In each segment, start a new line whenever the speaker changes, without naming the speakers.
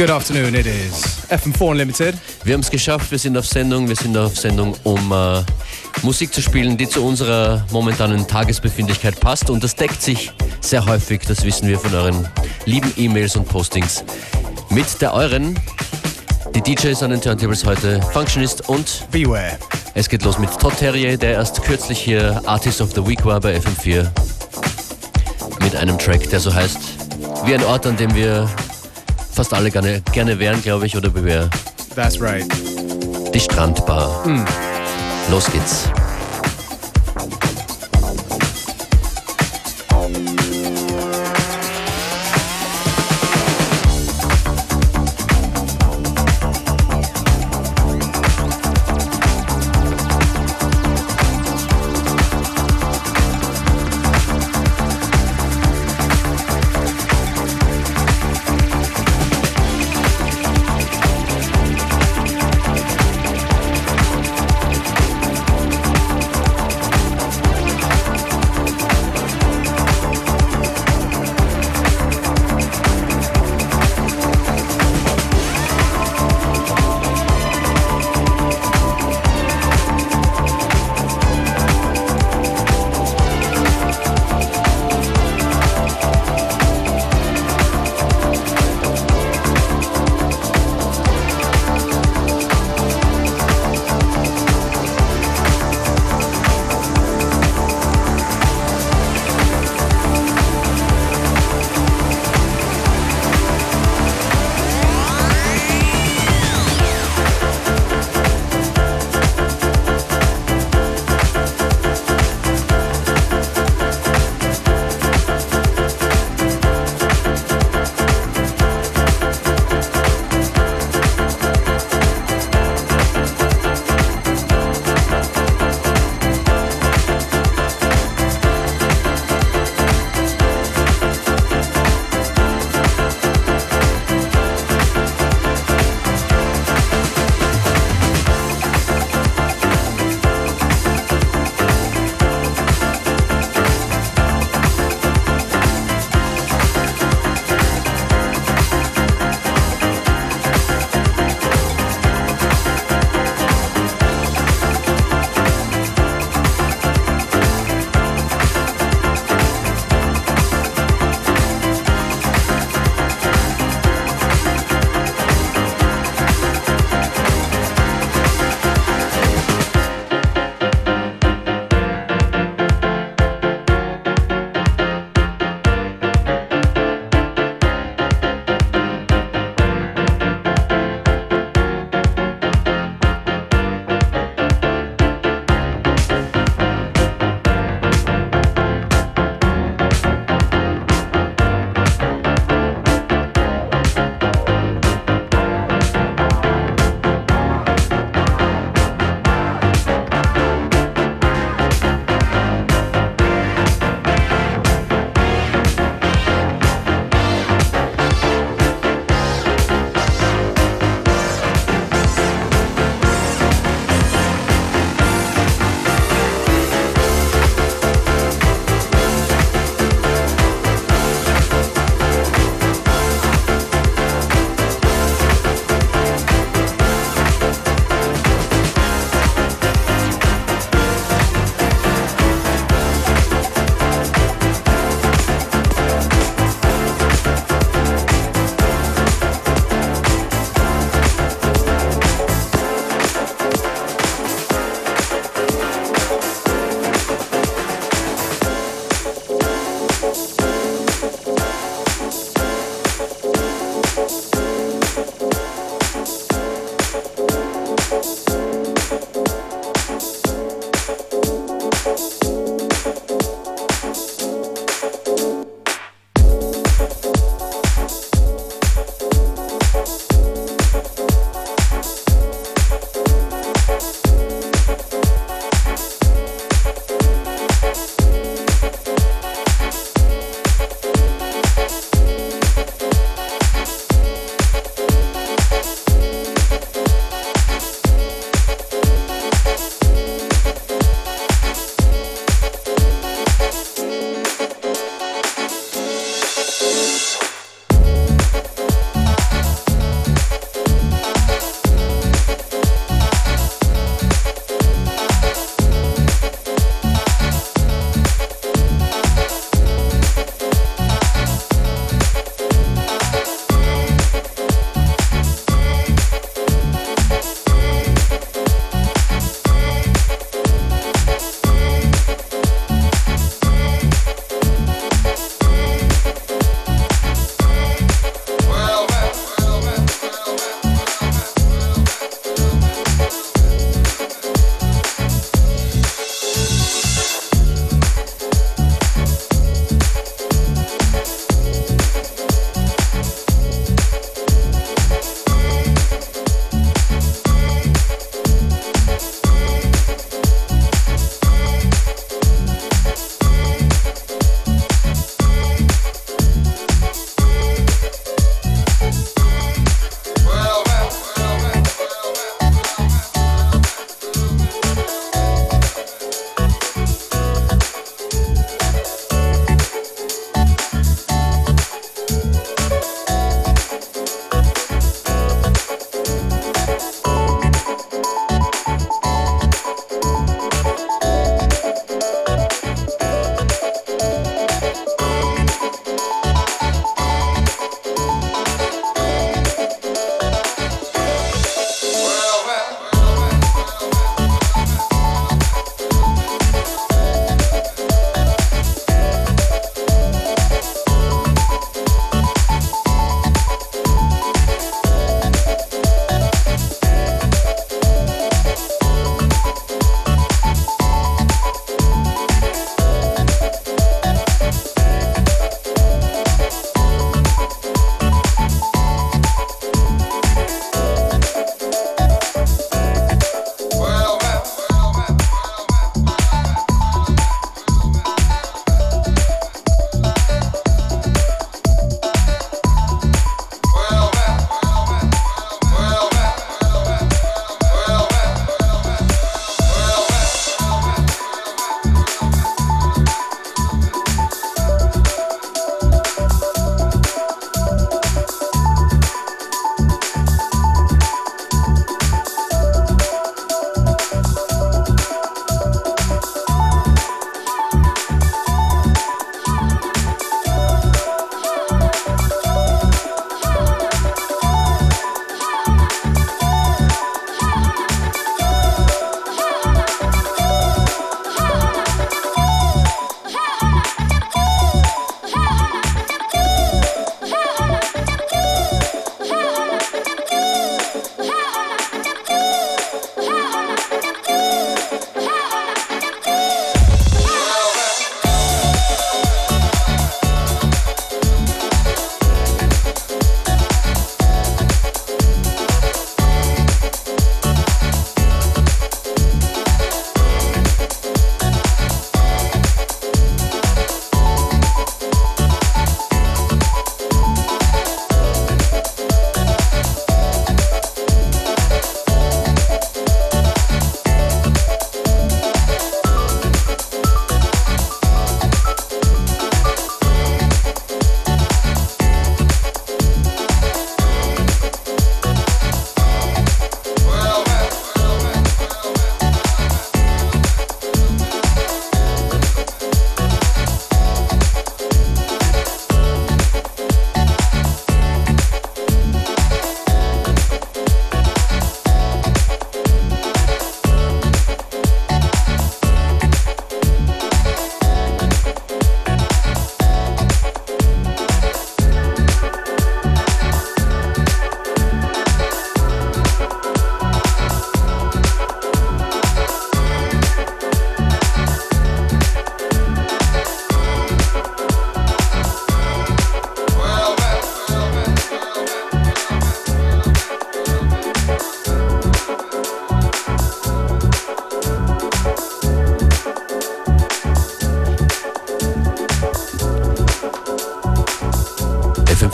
Good afternoon, it is FM4 Unlimited.
Wir haben es geschafft, wir sind auf Sendung. Wir sind auf Sendung, um äh, Musik zu spielen, die zu unserer momentanen Tagesbefindlichkeit passt. Und das deckt sich sehr häufig, das wissen wir von euren lieben E-Mails und Postings, mit der euren. Die DJs an den Turntables heute, Functionist und
Beware.
Es geht los mit Todd Terrier, der erst kürzlich hier Artist of the Week war bei FM4. Mit einem Track, der so heißt, wie ein Ort, an dem wir fast alle gerne, gerne wären, glaube ich, oder wie wir.
That's right.
Die Strandbar.
Mm.
Los geht's.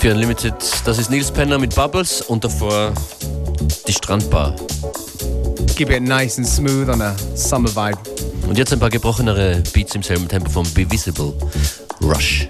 FM4 Unlimited, das ist Nils Penner mit Bubbles und davor die Strandbar.
Keep it nice and smooth on a summer vibe.
Und jetzt ein paar gebrochenere Beats im selben Tempo von Be Visible. Rush.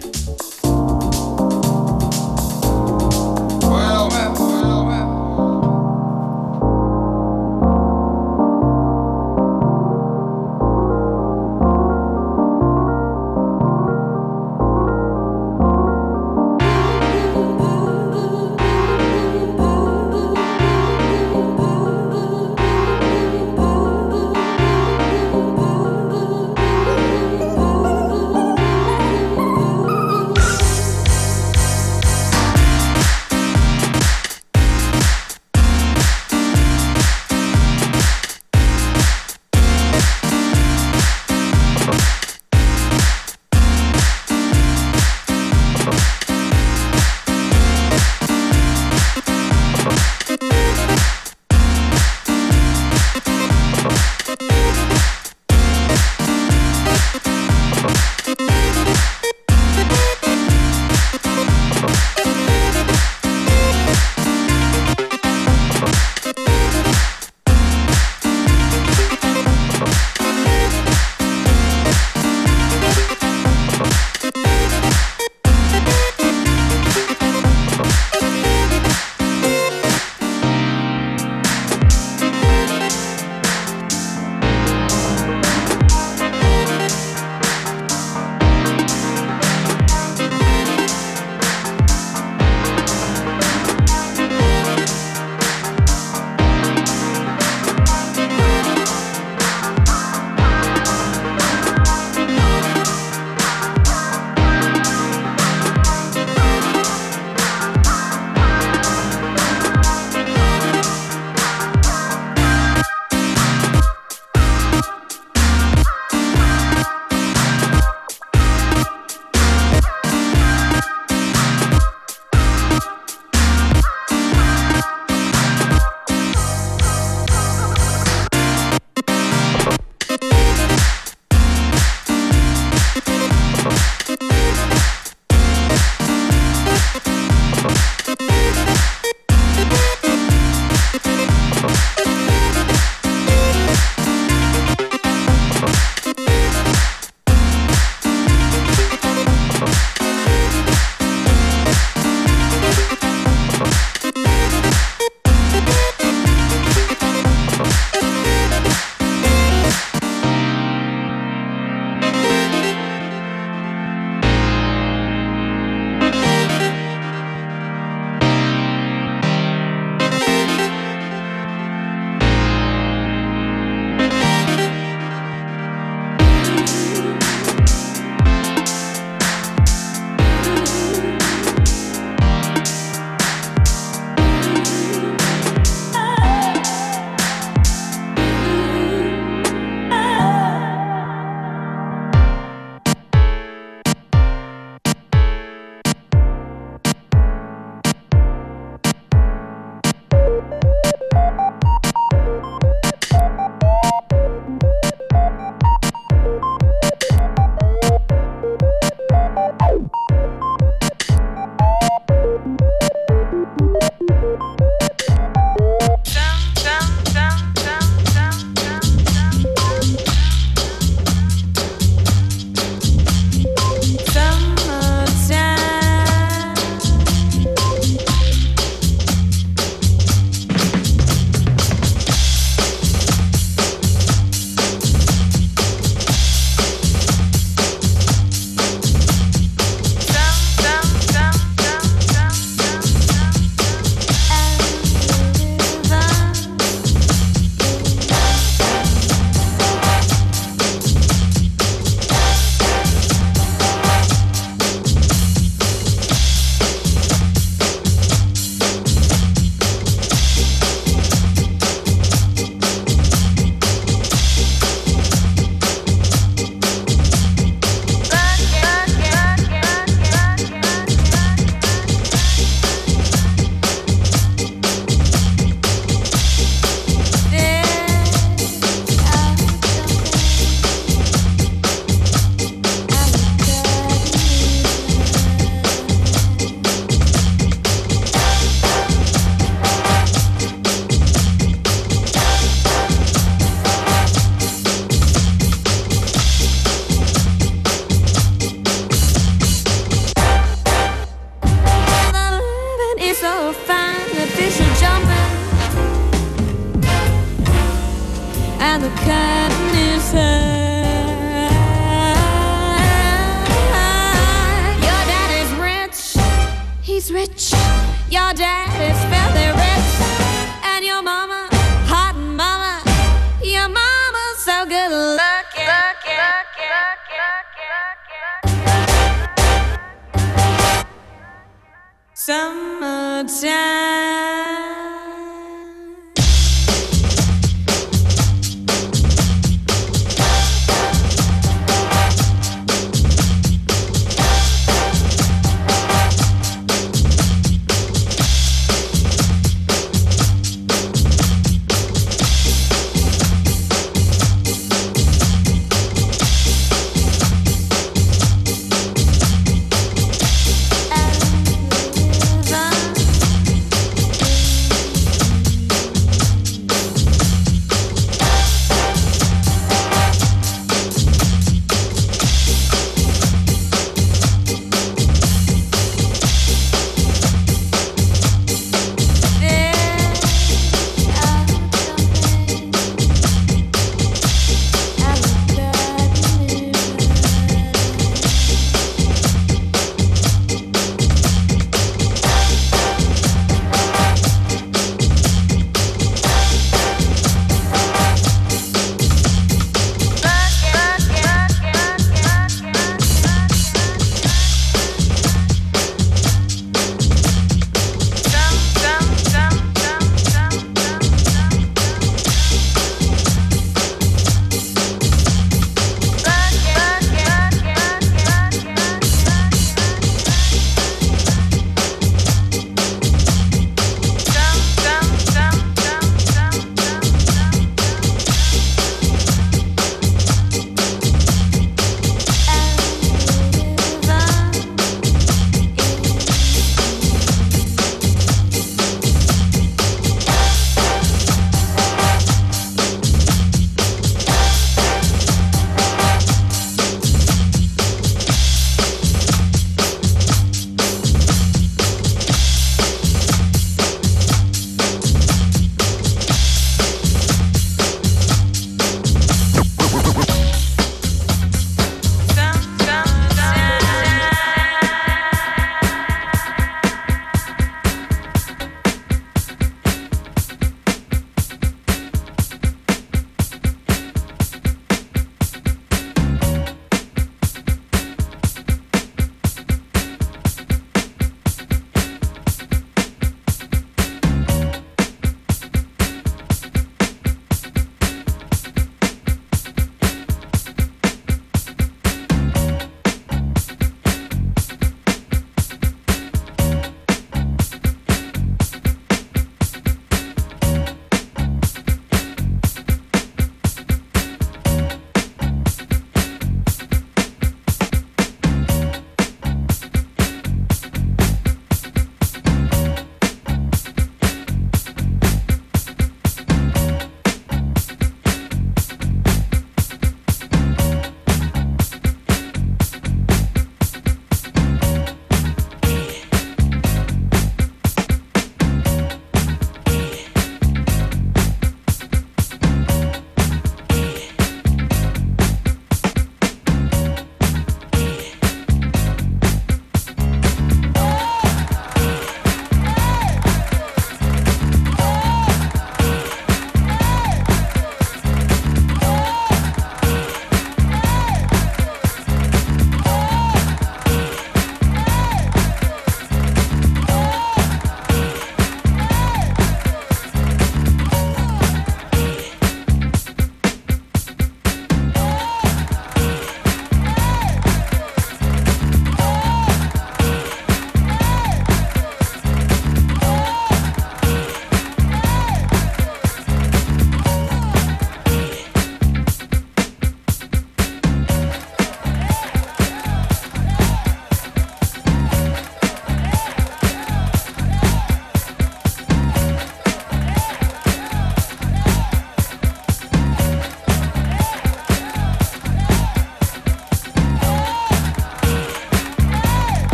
down.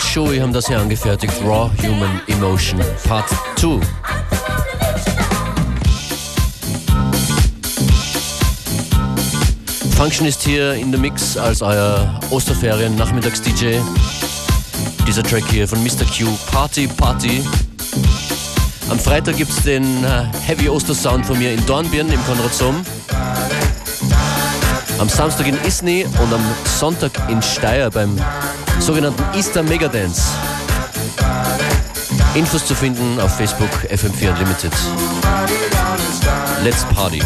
Und Shui haben das hier angefertigt. Raw Human Emotion Part 2. Function ist hier in der Mix als euer Osterferien-Nachmittags-DJ. Dieser Track hier von Mr. Q, Party Party. Am Freitag gibt es den äh, Heavy Oster Sound von mir in Dornbirn im Konrad. Am Samstag in Isny und am Sonntag in Steyr beim sogenannten Easter Megadance. Infos zu finden auf Facebook FM4 Unlimited. Let's Party.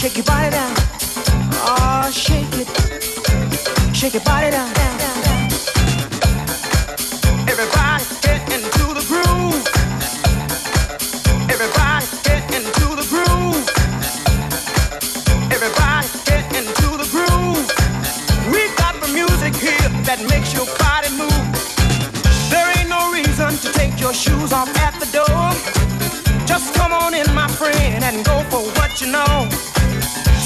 Shake your body down. Ah, shake it. Shake your body down. down,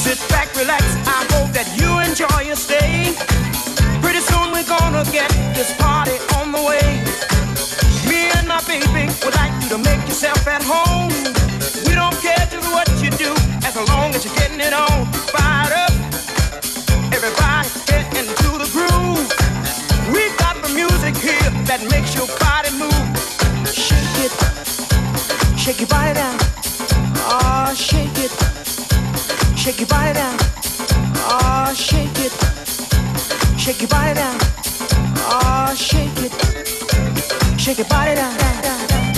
Sit back, relax. I hope that you enjoy your stay. Pretty soon we're gonna get this party on the way. Me and my baby would like you to make yourself at home. We don't care just what you do, as long as you're getting it on. Fired up. Everybody get into the groove. We got the music here that makes your body move. Shake it, shake your body down. Shake your body down. Ah, shake it. Shake your body down. Ah, shake it. Shake your body down. down.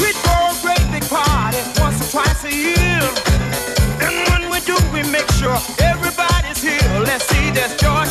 We throw a great big party once or twice a year. And when we do, we make sure everybody's here. Let's see, there's George